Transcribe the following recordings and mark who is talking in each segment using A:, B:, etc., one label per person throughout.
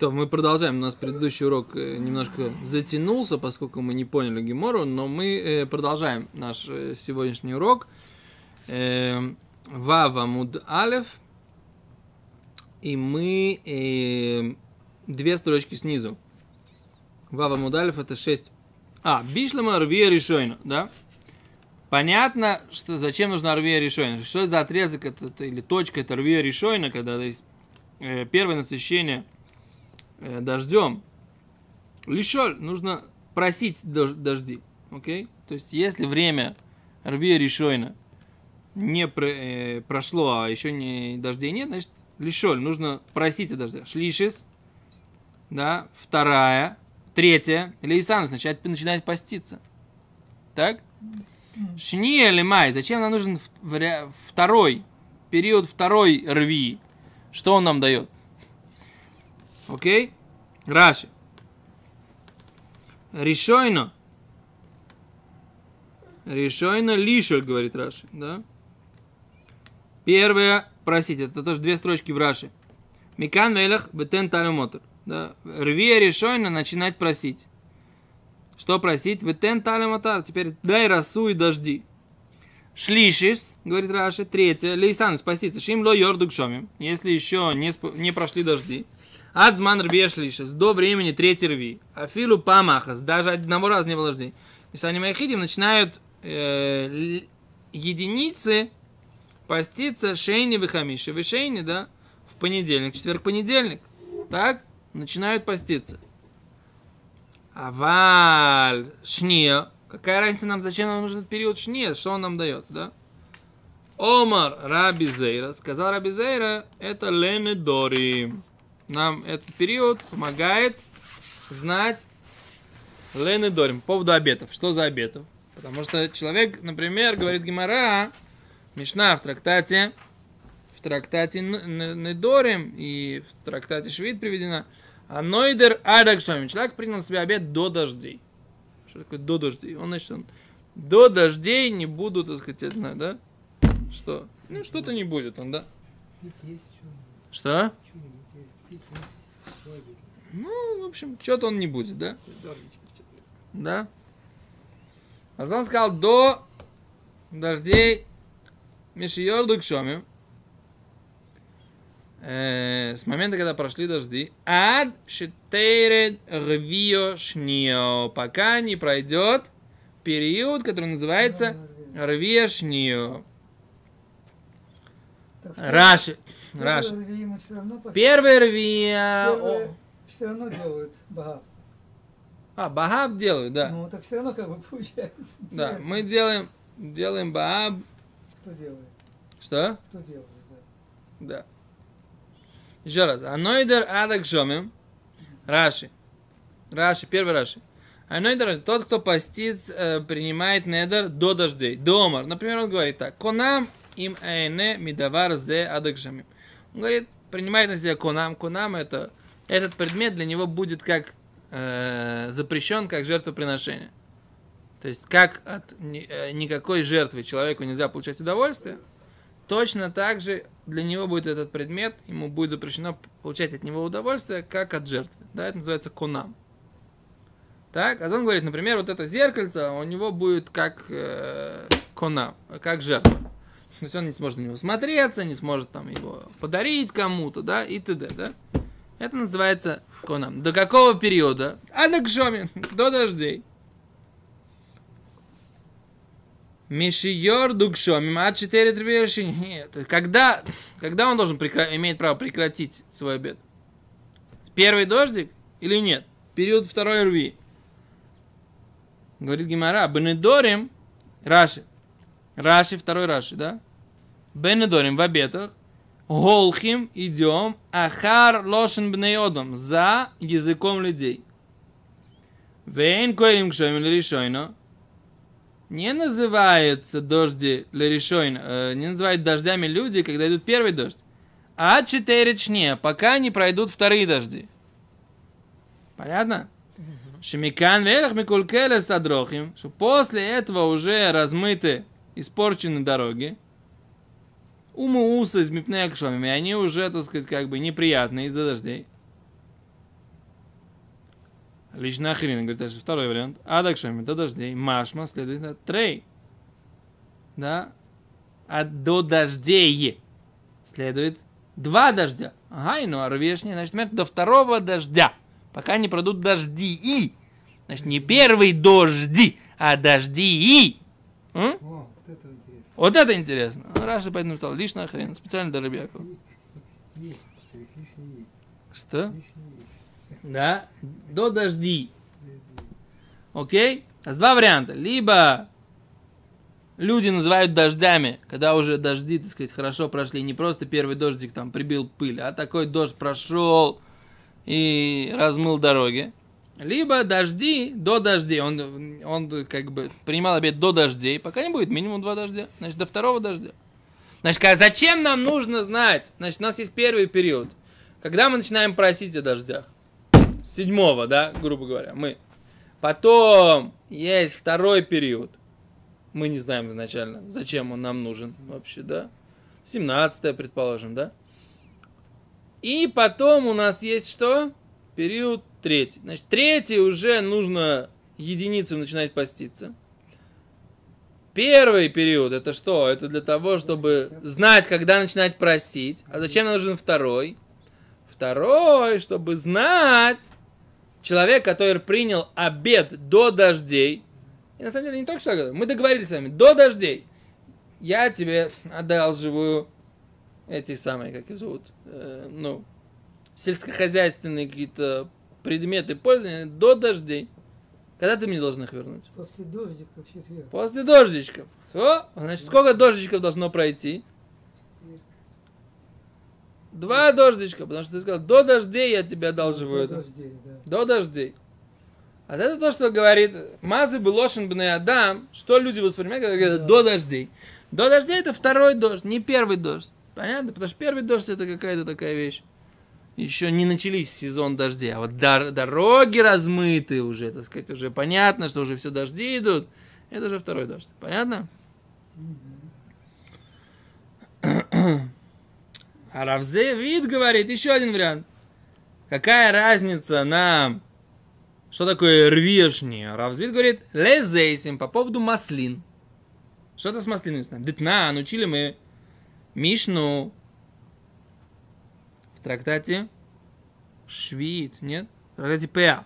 A: То мы продолжаем. У нас предыдущий урок э, немножко затянулся, поскольку мы не поняли Гемору, но мы э, продолжаем наш э, сегодняшний урок. Вава Муд Алев. И мы две строчки снизу. Вава Муд Алев это 6. А, Бишлама Рвия Решойна, да? Понятно, что зачем нужна Рвия Решойна. Что это за отрезок это, или точка это Рвия Решойна, когда есть первое насыщение дождем. Лишоль, нужно просить дож- дожди. Окей? То есть, если время Рвия Решойна не про, э, прошло, а еще не дождей нет, значит, лишоль, нужно просить о дожде. Шлишис, да, вторая, третья, Лейсанус начинает, начинает поститься. Так? Шния лимай, зачем нам нужен второй, период второй рви? Что он нам дает? Окей? Раши. Решойно. Решойно лишоль, говорит Раши, да? Первое, просить, это тоже две строчки в Раши. Микан велах бетен талюмотор. Да? Рви решойно начинать просить. Что просить? Ветен талюмотар. Теперь дай росу и дожди. Шлишис, говорит Раши, третье, лейсан, спаситься, шим ло йордук шомим, если еще не, сп- не прошли дожди. Адзман рве шлишис, до времени третий рви. Афилу памахас, даже одного раза не было дождей. Писание Майхидим начинают э, единицы поститься шейни вихамиши. Вы шейни, да, в понедельник, четверг, понедельник. Так, начинают поститься. Аваль, шния. Какая разница нам, зачем нам нужен период шния? Что он нам дает, да? Омар Раби Зейра. Сказал Раби Зейра, это Лене Дори. Нам этот период помогает знать Лене Дорим. По поводу обетов. Что за обетов? Потому что человек, например, говорит Гимара, Мишна в трактате, в трактате Недорим и в трактате Швид приведена, а Нойдер Адакшоми. Человек принял на себя обет до дождей. Что такое до дождей? Он, значит, он до дождей не буду, так сказать, я знаю, да? Что? Ну, что-то не будет он, да? Что? Ну, в общем, что-то он не будет, да? Да? А он сказал, до дождей Мишиорду к Шоме, э, с момента, когда прошли дожди, ад шитейред рвио шнио, пока не пройдет период, который называется рвио Раши.
B: первые
A: Раши.
B: рви
A: Первый
B: первые все равно делают багав.
A: А, Багаб делают, да.
B: Ну, так все равно как бы получается.
A: Да, мы делаем, делаем Бааб.
B: Кто делает?
A: Что?
B: Кто делает, да.
A: Да. Еще раз. Анойдер адак шомим. Раши. Раши, первый Раши. Анойдер, тот, кто постит, э, принимает недер до дождей. Домар. Например, он говорит так. Конам им эйне мидавар зе адак шомим. Он говорит, принимает на себя конам. Конам это, этот предмет для него будет как э, запрещен, как жертвоприношение. То есть, как от э, никакой жертвы человеку нельзя получать удовольствие, Точно так же для него будет этот предмет, ему будет запрещено получать от него удовольствие, как от жертвы. Да, это называется конам. Так, а он говорит, например, вот это зеркальце, у него будет как э, конам, как жертва. То есть он не сможет на него смотреться, не сможет там его подарить кому-то, да, и т.д., да. Это называется конам. До какого периода? А до кшоми, до дождей. Мишиор дукшомим от 4 требеши. Нет. Когда, когда он должен прекра- имеет право прекратить свой обед? Первый дождик или нет? Период второй рви. Говорит Гимара, Бенедорим, Раши. Раши, второй Раши, да? Бенедорим в обетах. Голхим идем ахар лошен бнеодом за языком людей. Вейн коэлим кшоим или решойно не называются дожди лерешойн, э, не называют дождями люди, когда идут первый дождь, а четыре чне, пока не пройдут вторые дожди. Понятно? Шемикан велах микулкеле садрохим, что после этого уже размыты, испорчены дороги, умууса из мипнея кшомими, они уже, так сказать, как бы неприятные из-за дождей. Лично Ахрин, говорит, это второй вариант. Адакшами, до дождей. Машма следует от трей. Да? А до дождей следует два дождя. Ага, и ну арвешни, значит, например, до второго дождя. Пока не пройдут дожди. И. Значит, не первый дожди, а дожди. И. М?
C: Это интересно.
A: Вот это интересно. Раша поэтому написал лишний хрен, специально для Рыбьякова. Что? Да, до дожди. Окей? А с два варианта. Либо люди называют дождями, когда уже дожди, так сказать, хорошо прошли. Не просто первый дождик там прибил пыль, а такой дождь прошел и размыл дороги. Либо дожди до дождей. Он, он как бы принимал обед до дождей, пока не будет минимум два дождя. Значит, до второго дождя. Значит, зачем нам нужно знать? Значит, у нас есть первый период. Когда мы начинаем просить о дождях. Седьмого, да, грубо говоря, мы. Потом есть второй период. Мы не знаем изначально, зачем он нам нужен вообще, да. 17 предположим, да. И потом у нас есть что? Период третий. Значит, третий уже нужно единицам начинать поститься. Первый период это что? Это для того, чтобы знать, когда начинать просить. А зачем нам нужен второй? Второй, чтобы знать, человек, который принял обед до дождей, и на самом деле не только что, говорю, мы договорились с вами, до дождей, я тебе одалживаю эти самые, как их зовут, э, ну, сельскохозяйственные какие-то предметы пользования до дождей. Когда ты мне должен их вернуть?
B: После дождика в четверг.
A: После дождичков. О, значит, сколько дождичков должно пройти? Два дождичка, потому что ты сказал, до дождей я тебе одалживаю
B: До
A: это.
B: дождей, да.
A: До дождей. А это то, что говорит Мазы Белошин Бне Адам, что люди воспринимают, когда говорят
B: Да.
A: до дождей. До дождей это второй дождь, не первый дождь. Понятно? Потому что первый дождь это какая-то такая вещь. Еще не начались сезон дождей, а вот дор- дороги размыты уже, так сказать, уже понятно, что уже все дожди идут. Это уже второй дождь. Понятно? А Равзе вид говорит, еще один вариант. Какая разница нам, что такое рвешни? Равзвид говорит, лезейсим по поводу маслин. Что-то с маслинами знаем. Детна, научили мы Мишну в трактате Швид, нет? В трактате Пеа.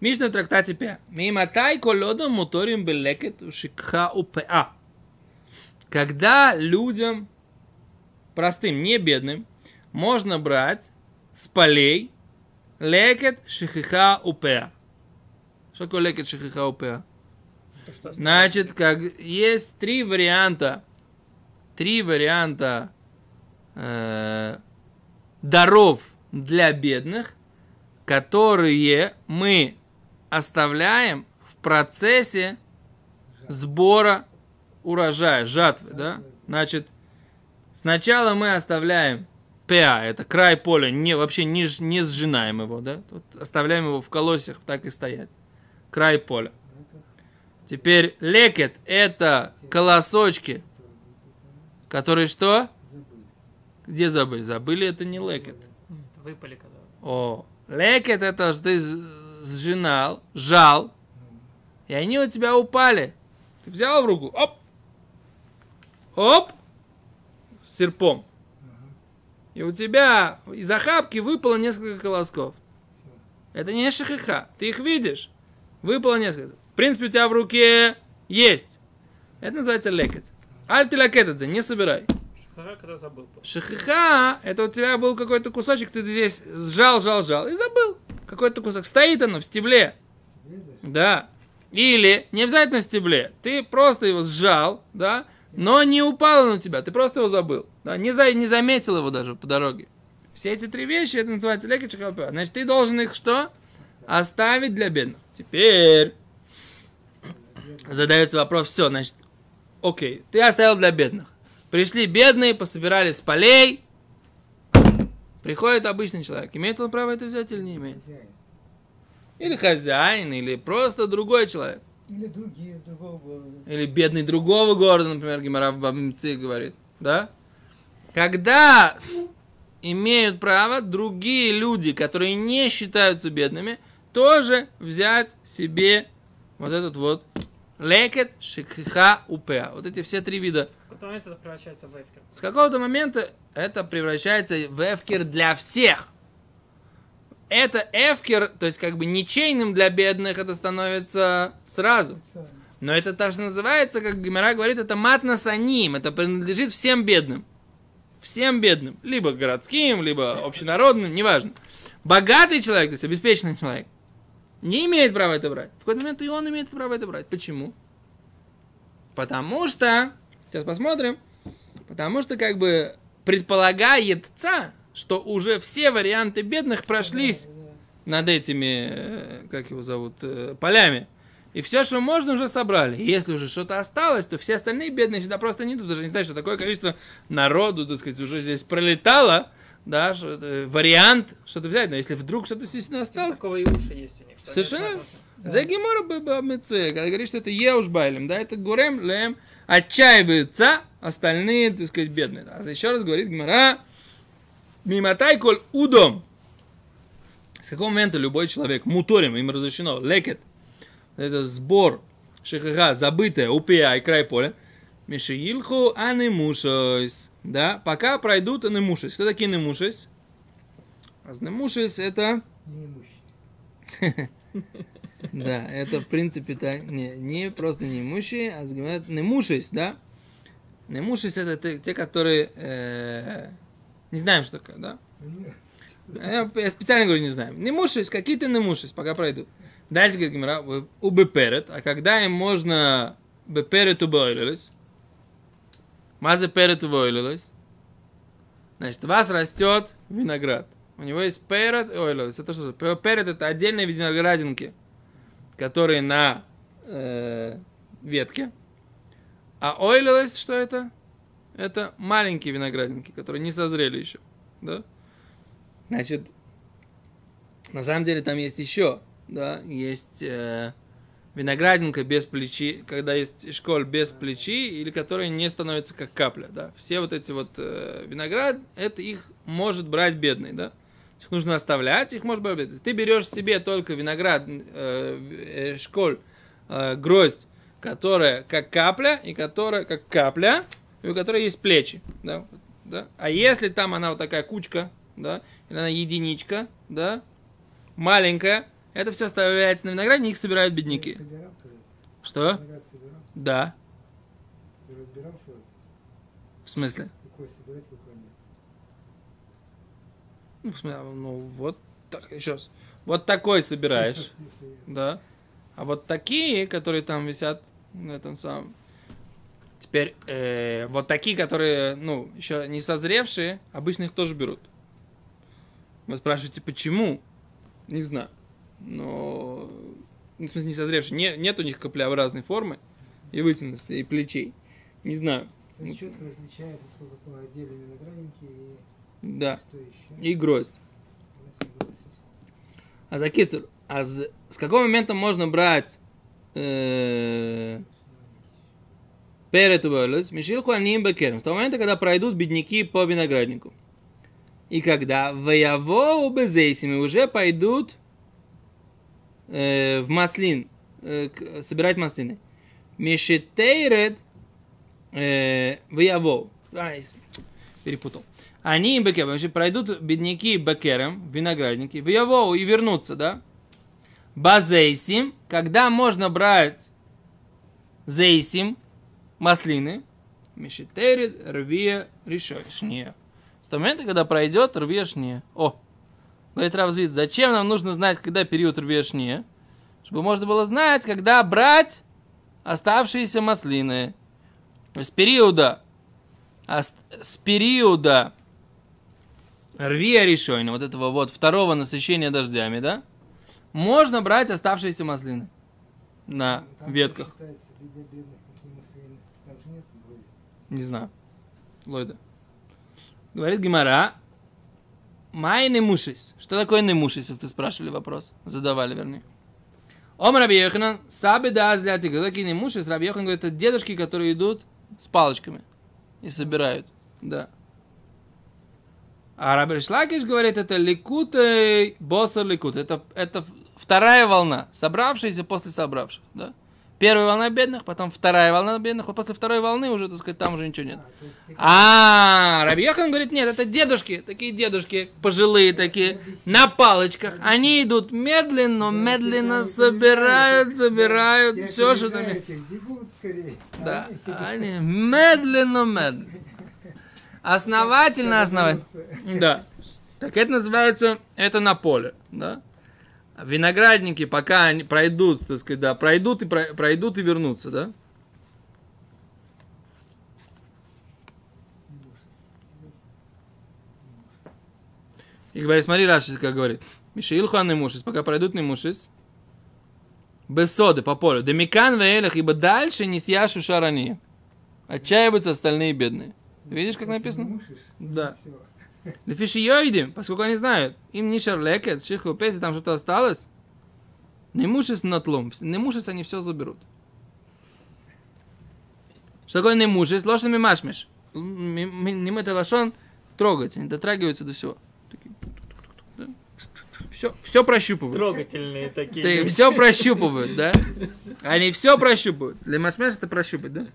A: Мишна в трактате Пеа. Миматай колодом моторим белекет шикха у Пеа. Когда людям, простым, не бедным, можно брать с полей лекет шихиха упеа. Что такое лекет шихиха упеа? Значит, как есть три варианта, три варианта э, даров для бедных, которые мы оставляем в процессе сбора урожая, жатвы, да? Значит, сначала мы оставляем ПА, это край поля, не, вообще не, не сжинаем его, да? Тут оставляем его в колосьях, так и стоять. Край поля. Теперь лекет – это колосочки, которые что? Где забыли? Забыли, это не лекет.
D: Выпали когда.
A: О, лекет – это что ты сжинал, жал, и они у тебя упали. Ты взял в руку, оп, оп, с серпом. И у тебя из охапки выпало несколько колосков. Это не шахиха. Ты их видишь. Выпало несколько. В принципе, у тебя в руке есть. Это называется лекет. Альтилакетадзе, не собирай.
D: Шахара, когда забыл.
A: Шахиха, это у тебя был какой-то кусочек, ты здесь сжал, сжал, сжал и забыл. Какой-то кусок. Стоит оно в стебле. Да. Или, не обязательно в стебле, ты просто его сжал, да, но не упало на тебя, ты просто его забыл. Да, не, за, не заметил его даже по дороге. Все эти три вещи, это называется леки чахалпа. Значит, ты должен их что? Оставить для бедных. Теперь задается вопрос, все, значит, окей, ты оставил для бедных. Пришли бедные, пособирали с полей. Приходит обычный человек. Имеет он право это взять или не имеет?
C: Хозяин.
A: Или хозяин, или просто другой человек.
B: Или другие из другого города.
A: Или бедный другого города, например, Гимара в Бабимце говорит. Да? Когда имеют право другие люди, которые не считаются бедными, тоже взять себе вот этот вот лекет, шикха, упеа. Вот эти все три вида.
D: В какой момент это превращается в эфкер?
A: С какого-то момента это превращается в эфкер для всех. Это эфкер, то есть как бы ничейным для бедных это становится сразу. Но это так называется, как Гимара говорит, это матна саним, это принадлежит всем бедным. Всем бедным. Либо городским, либо общенародным, неважно. Богатый человек, то есть обеспеченный человек, не имеет права это брать. В какой-то момент и он имеет право это брать. Почему? Потому что, сейчас посмотрим, потому что как бы предполагается, что уже все варианты бедных прошлись над этими, э, как его зовут, э, полями. И все, что можно, уже собрали. И если уже что-то осталось, то все остальные бедные сюда просто не идут. Даже не знаю, что такое количество народу, так сказать, уже здесь пролетало, да, что это вариант что-то взять. Но если вдруг что-то действительно
D: Типа
A: осталось,
D: такого и уши есть у них.
A: Совершенно.
B: Да.
A: за гемора бабамеце, когда говорит, что это еушбайлем, да, это гурем лем, отчаиваются остальные, так сказать, бедные. А еще раз говорит гемора, мимотай коль удом. С какого момента любой человек, муторим, им разрешено, лекет, это сбор, шихаха, забытое, упия и край поля, Мишиилху анемушойс. Да, пока пройдут анемушойс. Кто такие анемушойс? Анемушойс это... Да, это в принципе так, не, не просто неимущие, а говорят немушись, да? Немушись это те, те, которые э, не знаем, что такое, да? Я, я специально говорю, не знаем. Немушись, какие-то немушись, пока пройдут. Дальше говорит Гимара, у беперет, а когда им можно беперет убойлились, маза перет убойлились, значит, у вас растет виноград. У него есть перет и ойлились. Это что? Перет это отдельные виноградинки, которые на э, ветке. А ойлилось, что это? Это маленькие виноградинки, которые не созрели еще. Да? Значит, на самом деле там есть еще, да, есть э, виноградинка без плечи, когда есть школь без плечи, или которая не становится как капля, да. Все вот эти вот э, виноград, это их может брать бедный, да. Их нужно оставлять, их брать бедный. Ты берешь себе только виноград, э, э, школь, э, гроздь, которая как капля, и которая как капля, и у которой есть плечи, да, да. А если там она вот такая кучка, да, или она единичка, да, маленькая, это все оставляется на винограде, их собирают бедняки.
C: Собирал?
A: Что? Да.
C: В
A: смысле?
C: какой собирать, какой?
A: Ну, в смысле, ну вот так, еще раз. Вот такой собираешь, да. А вот такие, которые там висят на этом самом. Теперь, э, вот такие, которые, ну, еще не созревшие, обычно их тоже берут. Вы спрашиваете, почему? Не знаю. Но, ну, в смысле, не созревшие. Не, нет у них каплеобразной формы и вытянутости, и плечей. Не знаю.
C: То есть четко различает, насколько по отдельно виноградники и
A: Да. И гроздь. А за кицур, а с, с какого момента можно брать э, перед убылось, мишилху аним бекерем, с того момента, когда пройдут бедняки по винограднику. И когда вояво безейсими уже пойдут э, в маслин, э, к- собирать маслины. Мишитейред э, вояво. Ай, с- перепутал. Они им бекером, значит, пройдут бедняки бекером, виноградники, в Явоу и вернутся, да? Базейсим, когда можно брать зейсим, маслины, мешетерит, рвия, решешнее. С того момента, когда пройдет рвешнее. О, говорит Равзвид, зачем нам нужно знать, когда период рвешнее? Чтобы можно было знать, когда брать оставшиеся маслины. С периода, а с периода рвия решойна, вот этого вот второго насыщения дождями, да, можно брать оставшиеся маслины на
C: Ну, Там
A: ветках. Не знаю. Лойда. Говорит Гимара. Май немушис. Что такое немушис, если ты спрашивали вопрос? Задавали, вернее. Ом Раби Йоханан, саби да азляти. Кто такие немушис? Раби Йохан говорит, это дедушки, которые идут с палочками и собирают. Да. А Раби Шлакиш говорит, это ликут, босса ликут. Это, это вторая волна, собравшиеся после собравших, да? Первая волна бедных, потом вторая волна бедных, а после второй волны уже, так сказать, там уже ничего нет.
C: А,
A: А, Рабьехан говорит, нет, это дедушки, такие дедушки, пожилые такие, на палочках. Они идут медленно, медленно собирают, собирают, все, что там есть. Да, они медленно, медленно. Основательно, основательно. Да. Так это называется, это на поле, да. Виноградники, пока они пройдут, так сказать, да, пройдут и про- пройдут и вернутся, да. И говорит, смотри, Раши, как говорит. Мишаилху Немушис, пока пройдут Немушис, без соды по полю. Демикан веэлях, ибо дальше не съяшу шарани. Отчаиваются остальные бедные. Видишь, как написано? Да. Лефиши йоидим, поскольку они знают, им не шарлекет, шиху песи, там что-то осталось. Не мушис натлум, не мушис они все заберут. Что такое не мушис? Лошадь машмеш. Не это лошон трогать, они дотрагиваются до всего. Все, все прощупывают.
D: Трогательные такие.
A: Ты все прощупывают, да? Они все прощупывают. Для Машмеш это прощупать, да?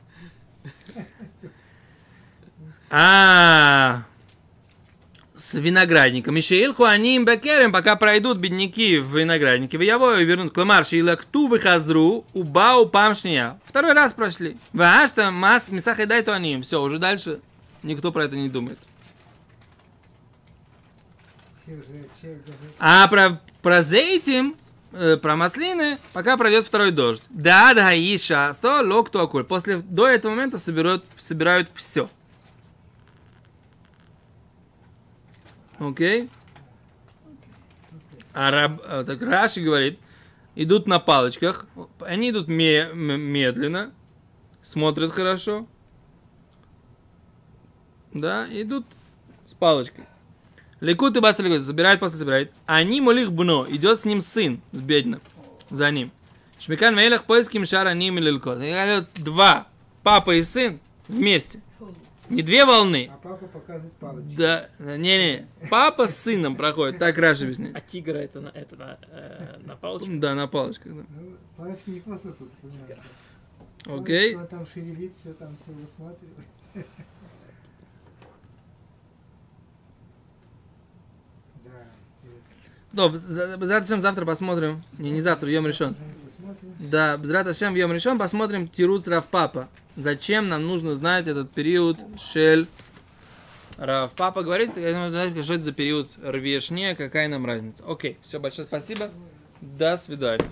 A: А, с виноградником. Мишеил Хуаним Бекерем, пока пройдут бедняки в винограднике, в и вернут Кламар, Шилакту выхазру, убау памшния. Второй раз прошли. Вашта мас мисах и дай то они. Все, уже дальше никто про это не думает. А про, про зейтим, э, про маслины, пока пройдет второй дождь. Да, да, и шасто, лок то акуль. После, до этого момента собирают, собирают все. Окей? А раб, а, так Раши говорит, идут на палочках, они идут медленно, смотрят хорошо, да, идут с палочкой. Лекут и Баста Лекут, забирает, после собирает. Они молих бно, идет с ним сын, с бедным, за ним. Шмикан Мейлах поиским шара ним и лилкот. Два, папа и сын вместе. Не две волны.
C: А папа показывает палочку.
A: Да, не-не, папа с сыном проходит, так Раша объясняет.
D: А тигра это на, это на, э, на палочку?
A: Да, на палочках, да.
C: Ну, палочки не просто тут, понимаешь.
A: Окей.
C: Он там шевелит, все там все высматривает. Да.
A: Да, завтра, посмотрим. Не, не завтра, Йом решен. Да, Бзрат Ашем в Йом решен посмотрим Тируц Рав Папа. Зачем нам нужно знать этот период Шель Рав Папа говорит, что это за период Рвешне, какая нам разница. Окей, все, большое спасибо. До свидания.